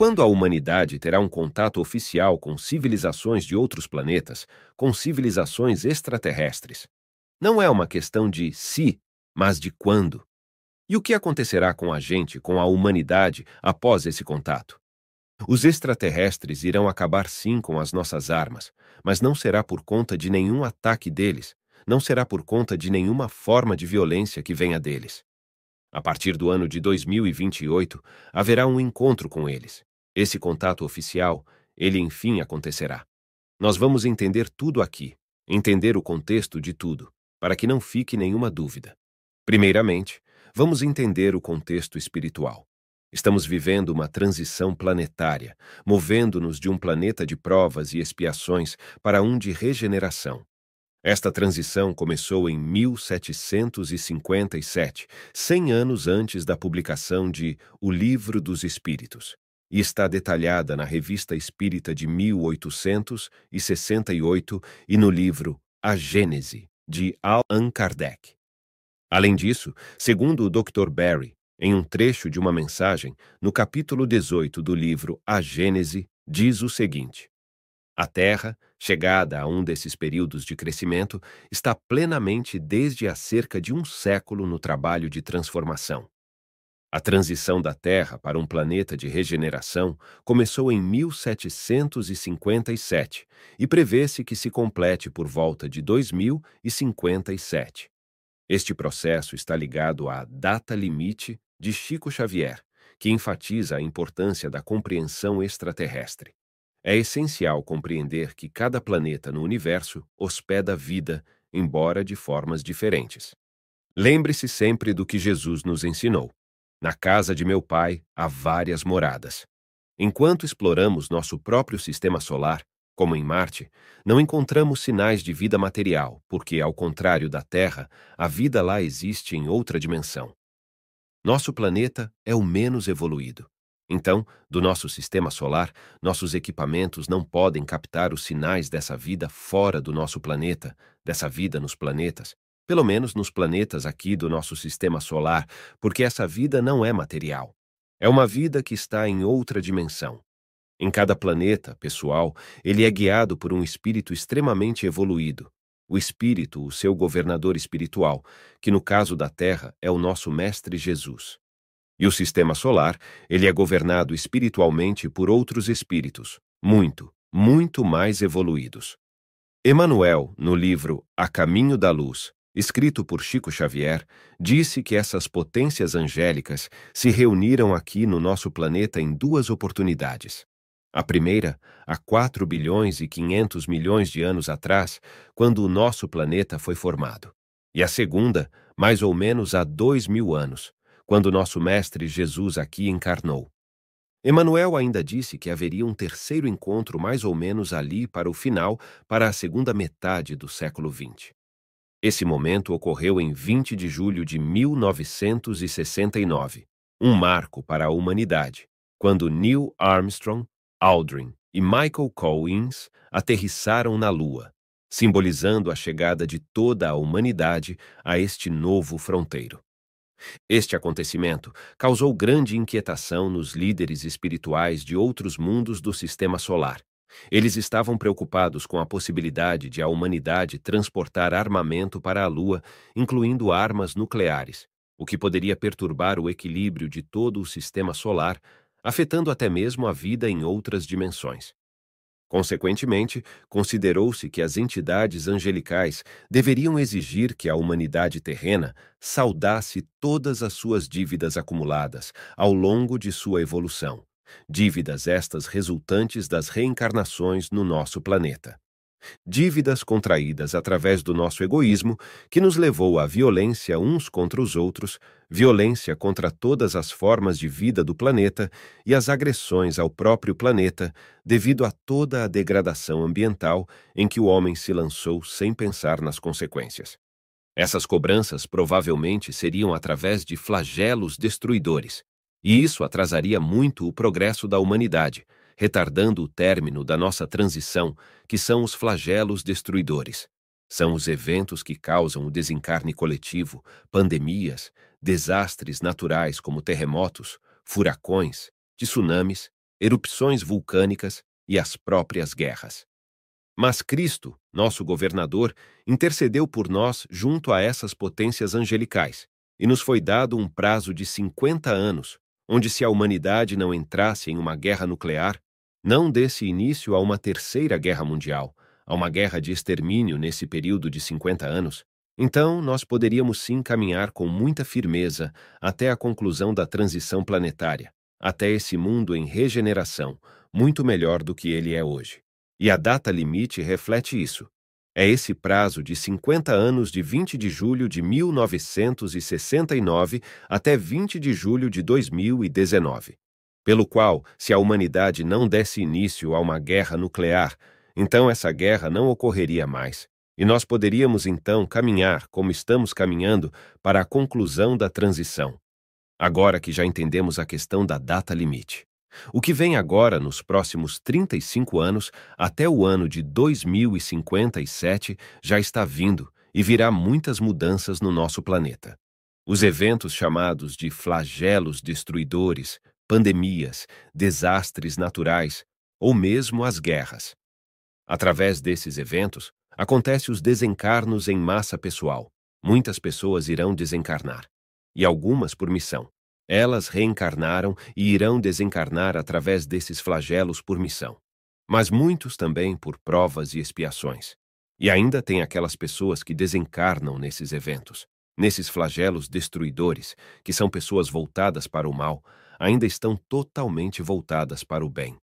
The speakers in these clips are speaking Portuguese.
Quando a humanidade terá um contato oficial com civilizações de outros planetas, com civilizações extraterrestres? Não é uma questão de se, mas de quando. E o que acontecerá com a gente, com a humanidade, após esse contato? Os extraterrestres irão acabar sim com as nossas armas, mas não será por conta de nenhum ataque deles, não será por conta de nenhuma forma de violência que venha deles. A partir do ano de 2028, haverá um encontro com eles. Esse contato oficial, ele enfim acontecerá. Nós vamos entender tudo aqui, entender o contexto de tudo, para que não fique nenhuma dúvida. Primeiramente, vamos entender o contexto espiritual. Estamos vivendo uma transição planetária, movendo-nos de um planeta de provas e expiações para um de regeneração. Esta transição começou em 1757, 100 anos antes da publicação de O Livro dos Espíritos, e está detalhada na Revista Espírita de 1868 e no livro A Gênese, de Allan Kardec. Além disso, segundo o Dr. Barry, em um trecho de uma mensagem, no capítulo 18 do livro A Gênese, diz o seguinte: a Terra, chegada a um desses períodos de crescimento, está plenamente desde há cerca de um século no trabalho de transformação. A transição da Terra para um planeta de regeneração começou em 1757 e prevê-se que se complete por volta de 2057. Este processo está ligado à data limite de Chico Xavier, que enfatiza a importância da compreensão extraterrestre. É essencial compreender que cada planeta no universo hospeda vida, embora de formas diferentes. Lembre-se sempre do que Jesus nos ensinou. Na casa de meu Pai há várias moradas. Enquanto exploramos nosso próprio sistema solar, como em Marte, não encontramos sinais de vida material, porque, ao contrário da Terra, a vida lá existe em outra dimensão. Nosso planeta é o menos evoluído. Então, do nosso sistema solar, nossos equipamentos não podem captar os sinais dessa vida fora do nosso planeta, dessa vida nos planetas, pelo menos nos planetas aqui do nosso sistema solar, porque essa vida não é material. É uma vida que está em outra dimensão. Em cada planeta, pessoal, ele é guiado por um espírito extremamente evoluído. O espírito, o seu governador espiritual, que no caso da Terra é o nosso Mestre Jesus. E o sistema solar, ele é governado espiritualmente por outros espíritos, muito, muito mais evoluídos. Emmanuel, no livro A Caminho da Luz, escrito por Chico Xavier, disse que essas potências angélicas se reuniram aqui no nosso planeta em duas oportunidades. A primeira, há 4 bilhões e 500 milhões de anos atrás, quando o nosso planeta foi formado. E a segunda, mais ou menos há 2 mil anos, quando nosso Mestre Jesus aqui encarnou. Emanuel ainda disse que haveria um terceiro encontro mais ou menos ali para o final, para a segunda metade do século XX. Esse momento ocorreu em 20 de julho de 1969, um marco para a humanidade, quando Neil Armstrong, Aldrin e Michael Collins aterrissaram na Lua, simbolizando a chegada de toda a humanidade a este novo fronteiro. Este acontecimento causou grande inquietação nos líderes espirituais de outros mundos do sistema solar. Eles estavam preocupados com a possibilidade de a humanidade transportar armamento para a Lua, incluindo armas nucleares, o que poderia perturbar o equilíbrio de todo o sistema solar, afetando até mesmo a vida em outras dimensões. Consequentemente, considerou-se que as entidades angelicais deveriam exigir que a humanidade terrena saudasse todas as suas dívidas acumuladas ao longo de sua evolução, dívidas estas resultantes das reencarnações no nosso planeta dívidas contraídas através do nosso egoísmo que nos levou à violência uns contra os outros, violência contra todas as formas de vida do planeta e as agressões ao próprio planeta devido a toda a degradação ambiental em que o homem se lançou sem pensar nas consequências. Essas cobranças provavelmente seriam através de flagelos destruidores, e isso atrasaria muito o progresso da humanidade, retardando o término da nossa transição, que são os flagelos destruidores. São os eventos que causam o desencarne coletivo, pandemias, desastres naturais como terremotos, furacões, tsunamis erupções vulcânicas e as próprias guerras. Mas Cristo, nosso governador, intercedeu por nós junto a essas potências angelicais, e nos foi dado um prazo de 50 anos, onde se a humanidade não entrasse em uma guerra nuclear, não desse início a uma terceira guerra mundial, a uma guerra de extermínio nesse período de 50 anos, então nós poderíamos sim caminhar com muita firmeza até a conclusão da transição planetária, até esse mundo em regeneração, muito melhor do que ele é hoje. E a data limite reflete isso. É esse prazo de 50 anos de 20 de julho de 1969 até 20 de julho de 2019, pelo qual, se a humanidade não desse início a uma guerra nuclear, então essa guerra não ocorreria mais, e nós poderíamos então caminhar como estamos caminhando para a conclusão da transição. Agora que já entendemos a questão da data limite. O que vem agora, nos próximos 35 anos, até o ano de 2057, já está vindo e virá muitas mudanças no nosso planeta. Os eventos chamados de flagelos destruidores, pandemias, desastres naturais ou mesmo as guerras. Através desses eventos, acontece os desencarnos em massa pessoal. Muitas pessoas irão desencarnar, e algumas por missão. Elas reencarnaram e irão desencarnar através desses flagelos por missão. Mas muitos também por provas e expiações. E ainda tem aquelas pessoas que desencarnam nesses eventos, nesses flagelos destruidores, que são pessoas voltadas para o mal, ainda estão totalmente voltadas para o bem.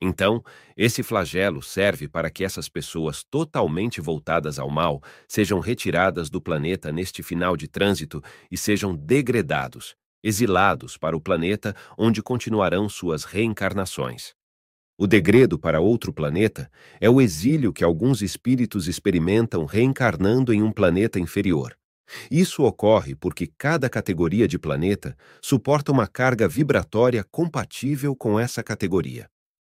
Então, esse flagelo serve para que essas pessoas totalmente voltadas ao mal sejam retiradas do planeta neste final de trânsito e sejam degredados, exilados para o planeta onde continuarão suas reencarnações. O degredo para outro planeta é o exílio que alguns espíritos experimentam reencarnando em um planeta inferior. Isso ocorre porque cada categoria de planeta suporta uma carga vibratória compatível com essa categoria.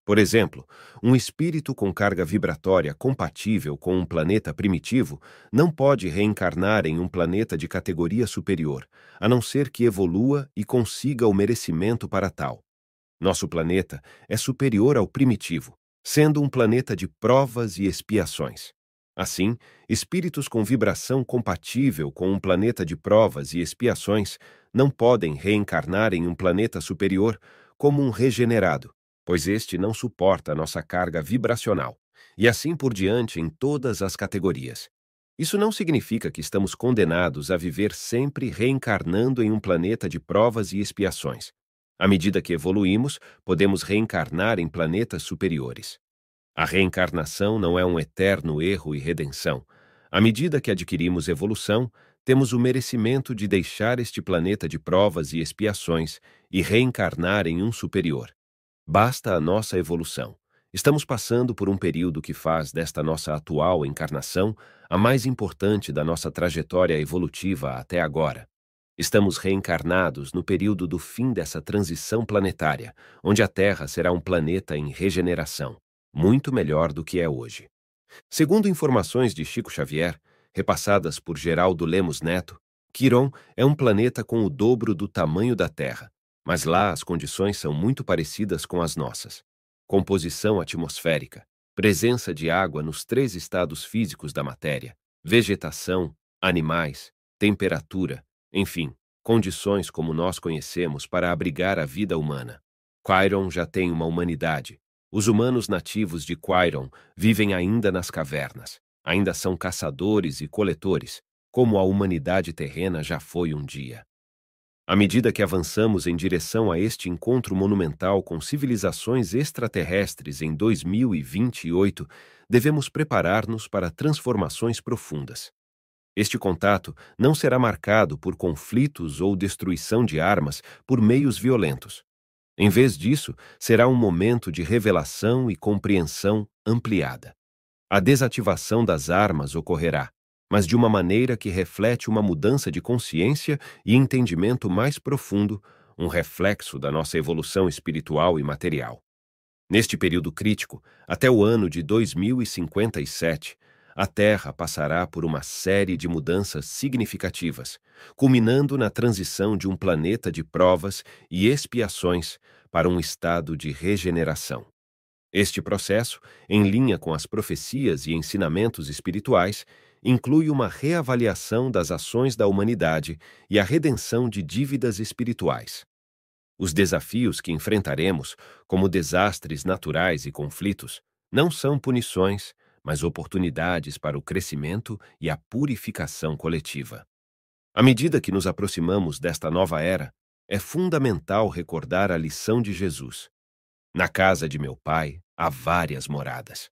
Por exemplo, um espírito com carga vibratória compatível com um planeta primitivo não pode reencarnar em um planeta de categoria superior, a não ser que evolua e consiga o merecimento para tal. Nosso planeta é superior ao primitivo, sendo um planeta de provas e expiações. Assim, espíritos com vibração compatível com um planeta de provas e expiações não podem reencarnar em um planeta superior como um regenerado, pois este não suporta a nossa carga vibracional, e assim por diante em todas as categorias. Isso não significa que estamos condenados a viver sempre reencarnando em um planeta de provas e expiações. À medida que evoluímos, podemos reencarnar em planetas superiores. A reencarnação não é um eterno erro e redenção. À medida que adquirimos evolução, temos o merecimento de deixar este planeta de provas e expiações e reencarnar em um superior. Basta a nossa evolução. Estamos passando por um período que faz desta nossa atual encarnação a mais importante da nossa trajetória evolutiva até agora. Estamos reencarnados no período do fim dessa transição planetária, onde a Terra será um planeta em regeneração, muito melhor do que é hoje. Segundo informações de Chico Xavier, repassadas por Geraldo Lemos Neto, Quiron é um planeta com o dobro do tamanho da Terra, mas lá as condições são muito parecidas com as nossas. Composição atmosférica, presença de água nos três estados físicos da matéria, vegetação, animais, temperatura, enfim, condições como nós conhecemos para abrigar a vida humana. Quiron já tem uma humanidade. Os humanos nativos de Quiron vivem ainda nas cavernas, ainda são caçadores e coletores, como a humanidade terrena já foi um dia. À medida que avançamos em direção a este encontro monumental com civilizações extraterrestres em 2028, devemos preparar-nos para transformações profundas. Este contato não será marcado por conflitos ou destruição de armas por meios violentos. Em vez disso, será um momento de revelação e compreensão ampliada. A desativação das armas ocorrerá, mas de uma maneira que reflete uma mudança de consciência e entendimento mais profundo, um reflexo da nossa evolução espiritual e material. Neste período crítico, até o ano de 2057, a Terra passará por uma série de mudanças significativas, culminando na transição de um planeta de provas e expiações para um estado de regeneração. Este processo, em linha com as profecias e ensinamentos espirituais, inclui uma reavaliação das ações da humanidade e a redenção de dívidas espirituais. Os desafios que enfrentaremos, como desastres naturais e conflitos, não são punições, mas oportunidades para o crescimento e a purificação coletiva. À medida que nos aproximamos desta nova era, é fundamental recordar a lição de Jesus. Na casa de meu pai há várias moradas.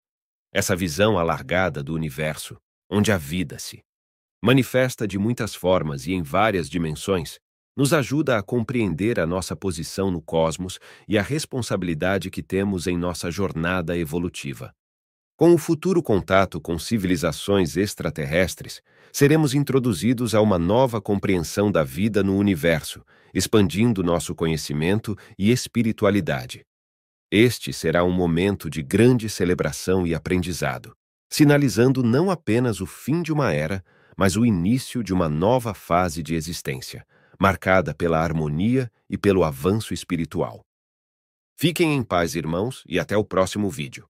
Essa visão alargada do universo, onde a vida se manifesta de muitas formas e em várias dimensões, nos ajuda a compreender a nossa posição no cosmos e a responsabilidade que temos em nossa jornada evolutiva. Com o futuro contato com civilizações extraterrestres, seremos introduzidos a uma nova compreensão da vida no universo, expandindo nosso conhecimento e espiritualidade. Este será um momento de grande celebração e aprendizado, sinalizando não apenas o fim de uma era, mas o início de uma nova fase de existência, marcada pela harmonia e pelo avanço espiritual. Fiquem em paz, irmãos, e até o próximo vídeo.